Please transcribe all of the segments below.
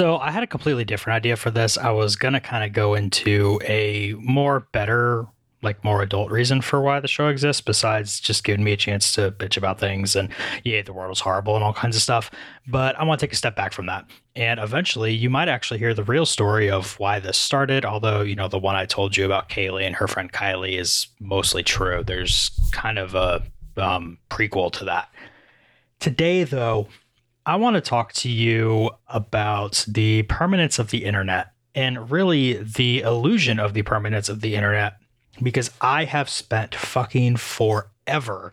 So I had a completely different idea for this. I was gonna kind of go into a more better, like more adult reason for why the show exists, besides just giving me a chance to bitch about things and yeah, the world is horrible and all kinds of stuff. But I want to take a step back from that. And eventually you might actually hear the real story of why this started, although, you know, the one I told you about Kaylee and her friend Kylie is mostly true. There's kind of a um, prequel to that. Today, though, I want to talk to you about the permanence of the internet and really the illusion of the permanence of the internet because I have spent fucking forever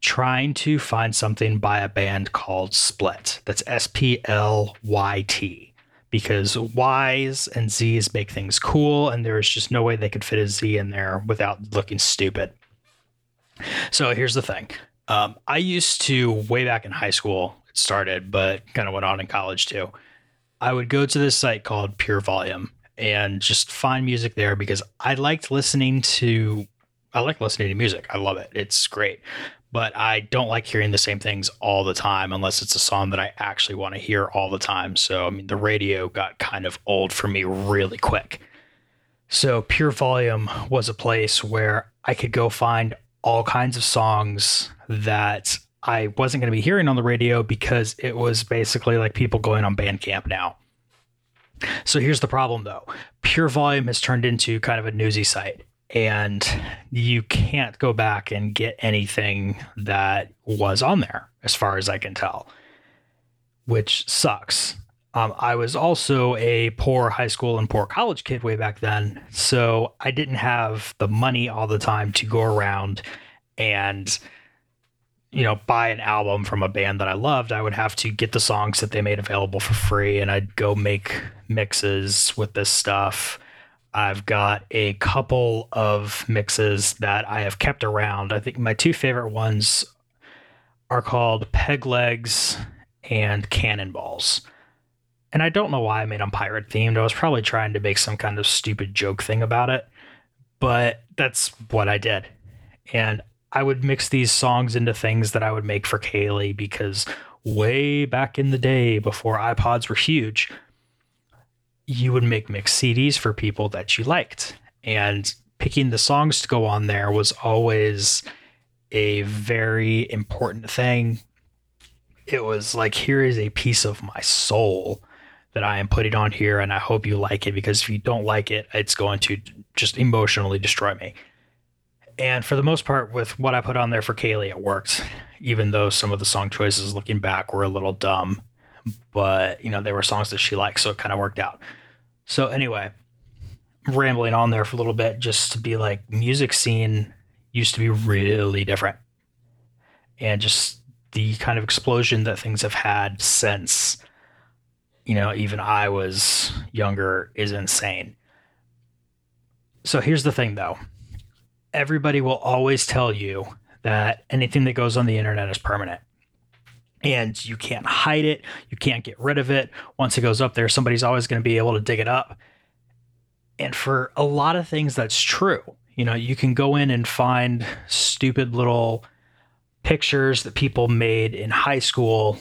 trying to find something by a band called Splyt. That's S P L Y T. Because Y's and Z's make things cool, and there's just no way they could fit a Z in there without looking stupid. So here's the thing um, I used to, way back in high school, started, but kind of went on in college too. I would go to this site called Pure Volume and just find music there because I liked listening to I like listening to music. I love it. It's great. But I don't like hearing the same things all the time unless it's a song that I actually want to hear all the time. So I mean the radio got kind of old for me really quick. So Pure Volume was a place where I could go find all kinds of songs that I wasn't going to be hearing on the radio because it was basically like people going on Bandcamp now. So here's the problem though Pure Volume has turned into kind of a newsy site, and you can't go back and get anything that was on there, as far as I can tell, which sucks. Um, I was also a poor high school and poor college kid way back then, so I didn't have the money all the time to go around and you know, buy an album from a band that I loved, I would have to get the songs that they made available for free and I'd go make mixes with this stuff. I've got a couple of mixes that I have kept around. I think my two favorite ones are called Peg Legs and Cannonballs. And I don't know why I made them pirate themed. I was probably trying to make some kind of stupid joke thing about it, but that's what I did. And I would mix these songs into things that I would make for Kaylee because way back in the day before iPods were huge, you would make mix CDs for people that you liked. And picking the songs to go on there was always a very important thing. It was like, here is a piece of my soul that I am putting on here, and I hope you like it because if you don't like it, it's going to just emotionally destroy me. And for the most part, with what I put on there for Kaylee, it worked, even though some of the song choices looking back were a little dumb. But, you know, they were songs that she liked, so it kind of worked out. So, anyway, rambling on there for a little bit just to be like, music scene used to be really different. And just the kind of explosion that things have had since, you know, even I was younger is insane. So, here's the thing though everybody will always tell you that anything that goes on the internet is permanent. And you can't hide it. You can't get rid of it. Once it goes up there, somebody's always going to be able to dig it up. And for a lot of things, that's true. You know, you can go in and find stupid little pictures that people made in high school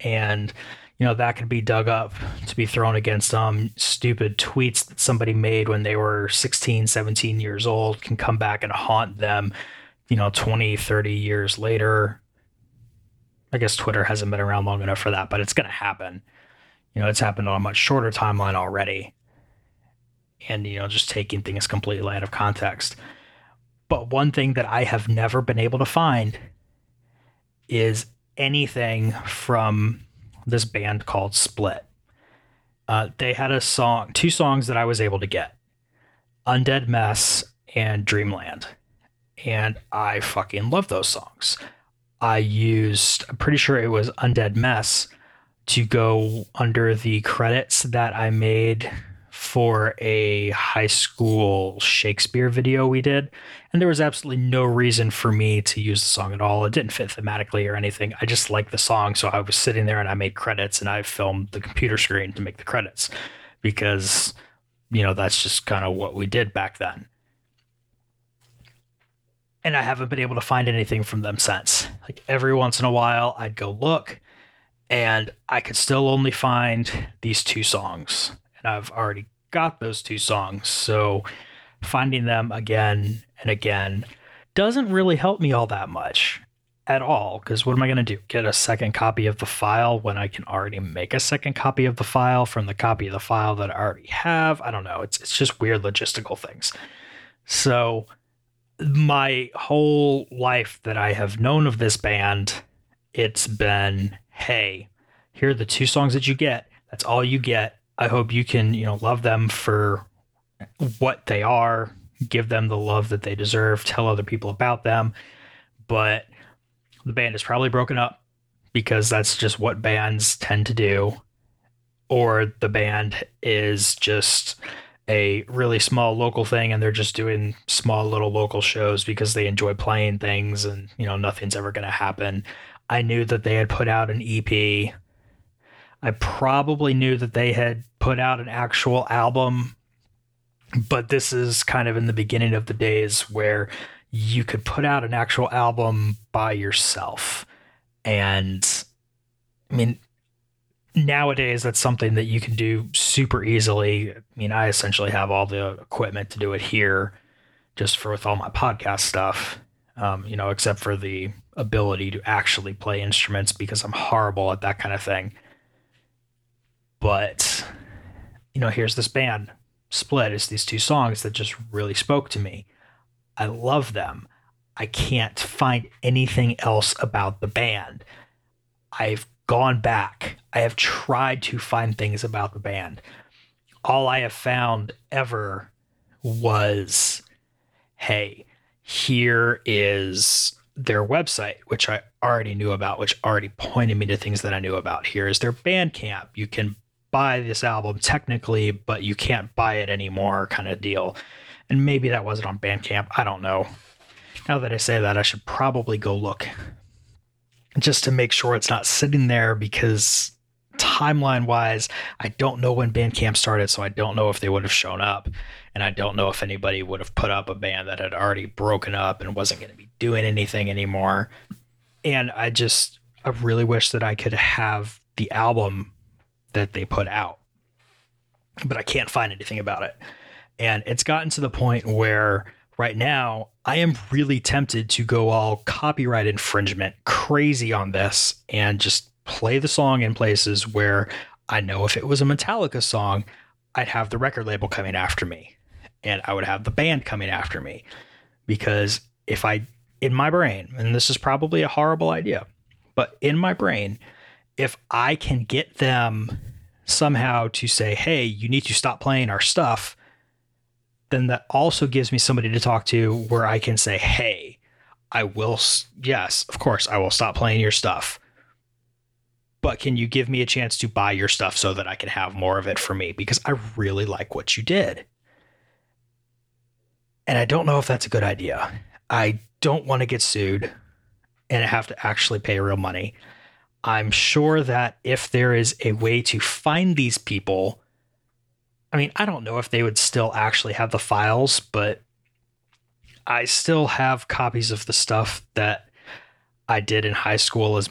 and you know that could be dug up to be thrown against um stupid tweets that somebody made when they were 16 17 years old can come back and haunt them you know 20 30 years later. I guess twitter hasn't been around long enough for that but it's going to happen. You know it's happened on a much shorter timeline already. And you know just taking things completely out of context. But one thing that i have never been able to find is anything from this band called Splyt. Uh, they had a song, two songs that I was able to get Undead Mess and Dreamland. And I fucking love those songs. I used, I'm pretty sure it was Undead Mess to go under the credits that I made for a high school Shakespeare video we did. And there was absolutely no reason for me to use the song at all. It didn't fit thematically or anything. I just liked the song. So I was sitting there and I made credits and I filmed the computer screen to make the credits because, you know, that's just kind of what we did back then. And I haven't been able to find anything from them since. Like every once in a while, I'd go look And I could still only find these two songs. And I've already got those two songs. So finding them again and again doesn't really help me all that much at all. Because what am I going to do? Get a second copy of the file when I can already make a second copy of the file from the copy of the file that I already have? I don't know. It's, it's just weird logistical things. So, my whole life that I have known of this band, it's been hey, here are the two songs that you get. That's all you get. I hope you can, you know, love them for what they are, give them the love that they deserve, tell other people about them. But the band is probably broken up because that's just what bands tend to do. Or the band is just a really small local thing and they're just doing small little local shows because they enjoy playing things and you know nothing's ever going to happen. I knew that they had put out an EP. I probably knew that they had put out an actual album, but this is kind of in the beginning of the days where you could put out an actual album by yourself. And I mean, nowadays that's something that you can do super easily. I mean, I essentially have all the equipment to do it here just for with all my podcast stuff. Um, you know, except for the ability to actually play instruments because I'm horrible at that kind of thing. But you know, here's this band Splyt. It's these two songs that just really spoke to me. I love them. I can't find anything else about the band. I've gone back. I have tried to find things about the band. All I have found ever was hey, here is their website, which I already knew about, which already pointed me to things that I knew about. Here is their Bandcamp. You can buy this album technically, but you can't buy it anymore, kind of deal. And maybe that wasn't on Bandcamp. I don't know. Now that I say that, I should probably go look just to make sure it's not sitting there because timeline wise, I don't know when Bandcamp started, so I don't know if they would have shown up. And I don't know if anybody would have put up a band that had already broken up and wasn't going to be doing anything anymore. And I just, I really wish that I could have the album that they put out, but I can't find anything about it. And it's gotten to the point where right now I am really tempted to go all copyright infringement crazy on this and just play the song in places where I know if it was a Metallica song, I'd have the record label coming after me and I would have the band coming after me. Because if I, in my brain, and this is probably a horrible idea, but in my brain, if I can get them somehow to say, hey, you need to stop playing our stuff, then that also gives me somebody to talk to where I can say, hey, I will, yes, of course, I will stop playing your stuff but can you give me a chance to buy your stuff so that I can have more of it for me? Because I really like what you did. And I don't know if that's a good idea. I don't want to get sued and have to actually pay real money. I'm sure that if there is a way to find these people, I mean, I don't know if they would still actually have the files, but I still have copies of the stuff that I did in high school as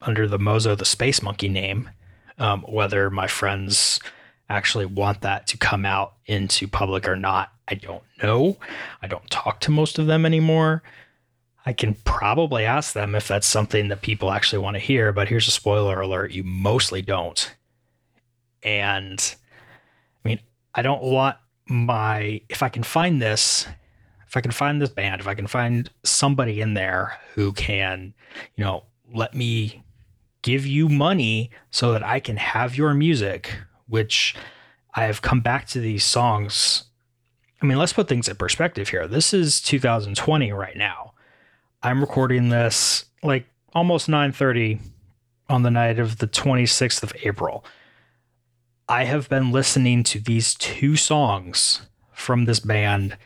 under the Mozo the Space Monkey name. Um, whether my friends actually want that to come out into public or not, I don't know. I don't talk to most of them anymore. I can probably ask them if that's something that people actually want to hear, but here's a spoiler alert you mostly don't. And I mean, I don't want my, if I can find this, if I can find this band, if I can find somebody in there who can, you know, let me give you money so that I can have your music, which I have come back to these songs. I mean, let's put things in perspective here. This is 2020 right now. I'm recording this like almost 9:30 on the night of the 26th of April. I have been listening to these two songs from this band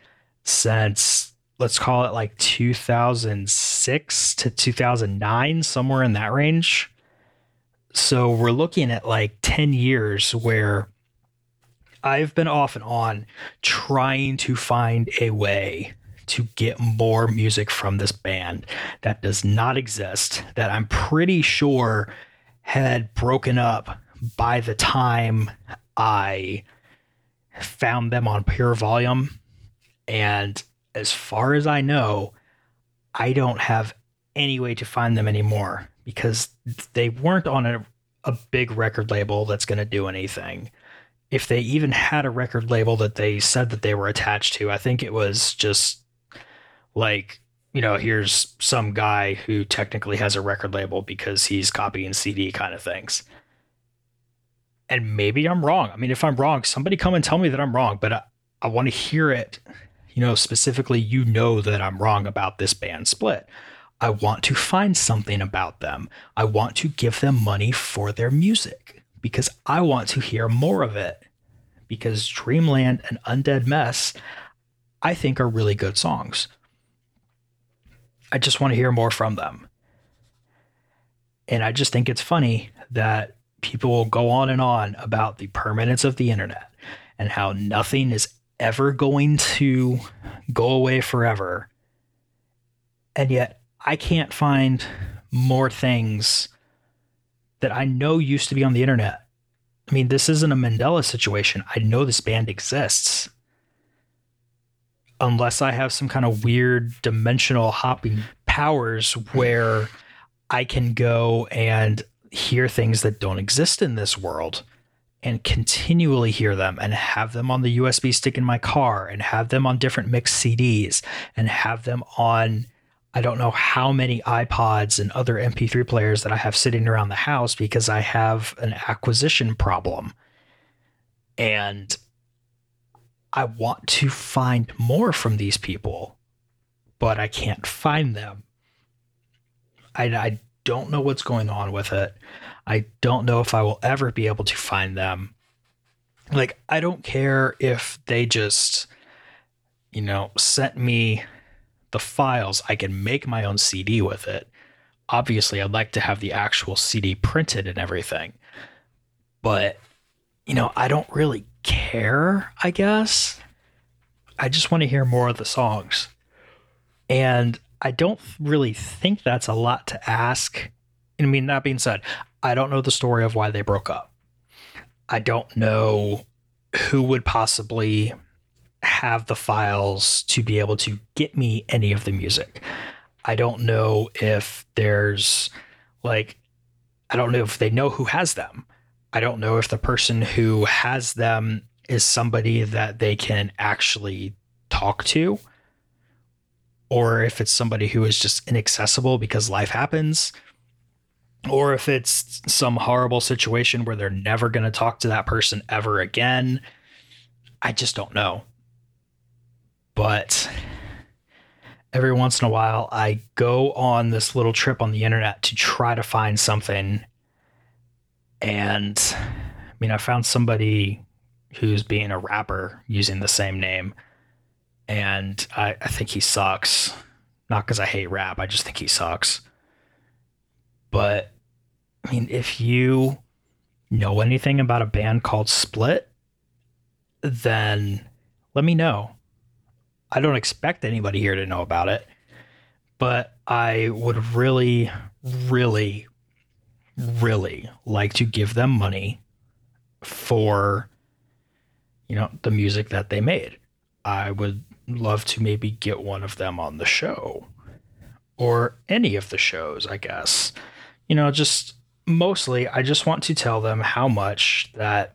since let's call it like 2006 to 2009 somewhere in that range so we're looking at like 10 years where I've been off and on trying to find a way to get more music from this band that does not exist, that I'm pretty sure had broken up by the time I found them on Pure Volume. And as far as I know, I don't have any way to find them anymore because they weren't on a, a big record label that's going to do anything. If they even had a record label that they said that they were attached to, I think it was just like, you know, here's some guy who technically has a record label because he's copying CD kind of things. And maybe I'm wrong. I mean, if I'm wrong, somebody come and tell me that I'm wrong, but I, I want to hear it. You know, specifically, you know that I'm wrong about this band Splyt. I want to find something about them. I want to give them money for their music because I want to hear more of it. Because Dreamland and Undead Mess, I think, are really good songs. I just want to hear more from them. And I just think it's funny that people will go on and on about the permanence of the internet and how nothing is ever going to go away forever. And yet, I can't find more things that I know used to be on the internet. I mean, this isn't a Mandela situation. I know this band exists. Unless I have some kind of weird dimensional hopping powers where I can go and hear things that don't exist in this world and continually hear them and have them on the USB stick in my car and have them on different mixed CDs and have them on I don't know how many iPods and other MP3 players that I have sitting around the house because I have an acquisition problem. And I want to find more from these people, but I can't find them. I, I don't know what's going on with it. I don't know if I will ever be able to find them. Like, I don't care if they just, you know, sent me the files, I can make my own CD with it. Obviously, I'd like to have the actual CD printed and everything. But, you know, I don't really care, I guess. I just want to hear more of the songs. And I don't really think that's a lot to ask. I mean, that being said, I don't know the story of why they broke up. I don't know who would possibly have the files to be able to get me any of the music. I don't know if there's like, I don't know if they know who has them. I don't know if the person who has them is somebody that they can actually talk to or if it's somebody who is just inaccessible because life happens or if it's some horrible situation where they're never going to talk to that person ever again. I just don't know but every once in a while I go on this little trip on the internet to try to find something. And I mean, I found somebody who's being a rapper using the same name. And I, I think he sucks. Not because I hate rap, I just think he sucks. But I mean, if you know anything about a band called Splyt, then let me know. I don't expect anybody here to know about it, but I would really, really, really like to give them money for, you know, the music that they made. I would love to maybe get one of them on the show or any of the shows, I guess. You know, just mostly, I just want to tell them how much that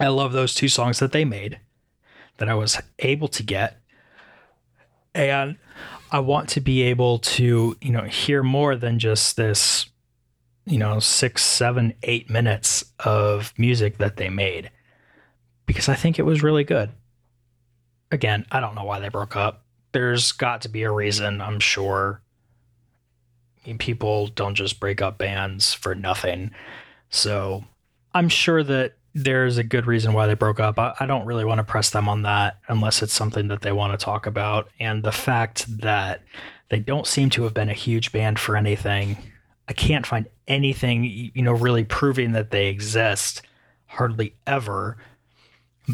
I love those two songs that they made that I was able to get and I want to be able to, you know, hear more than just this, you know, six, seven, eight minutes of music that they made because I think it was really good. Again, I don't know why they broke up. There's got to be a reason, I'm sure. I mean, people don't just break up bands for nothing. So I'm sure that there's a good reason why they broke up. I, I, don't really want to press them on that unless it's something that they want to talk about. And the fact that they don't seem to have been a huge band for anything, I can't find anything, you know, really proving that they exist hardly ever.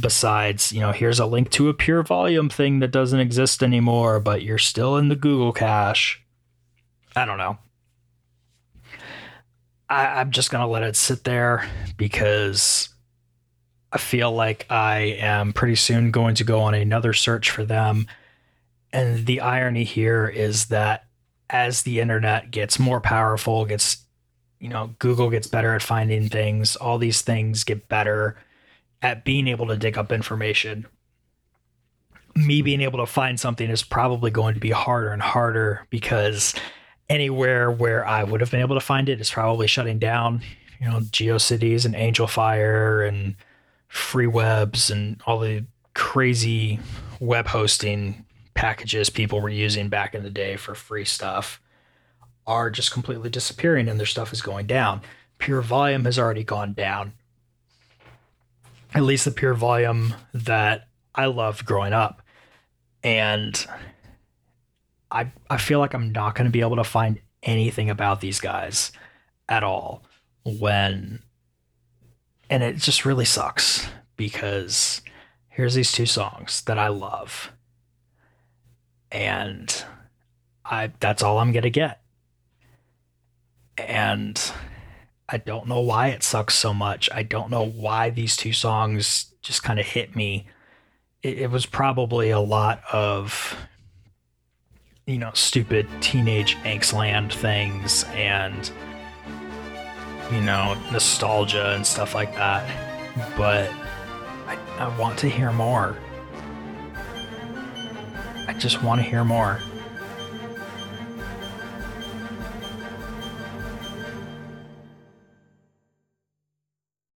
Besides, you know, here's a link to a pure volume thing that doesn't exist anymore, but you're still in the Google cache. I don't know. I, I'm just gonna let it sit there because I feel like I am pretty soon going to go on another search for them. And the irony here is that as the internet gets more powerful, gets you know, Google gets better at finding things, all these things get better at being able to dig up information. Me being able to find something is probably going to be harder and harder because anywhere where I would have been able to find it is probably shutting down. You know, GeoCities and AngelFire and FreeWebs and all the crazy web hosting packages people were using back in the day for free stuff are just completely disappearing and their stuff is going down. Pure volume has already gone down. At least the pure volume that I loved growing up. And I I feel like I'm not going to be able to find anything about these guys at all when and it just really sucks because here's these two songs that I love and I that's all I'm to get. And I don't know why it sucks so much. I don't know why these two songs just kind of hit me. It, it was probably a lot of you know, stupid teenage angstland things and, you know, nostalgia and stuff like that. But I, I want to hear more. I just want to hear more.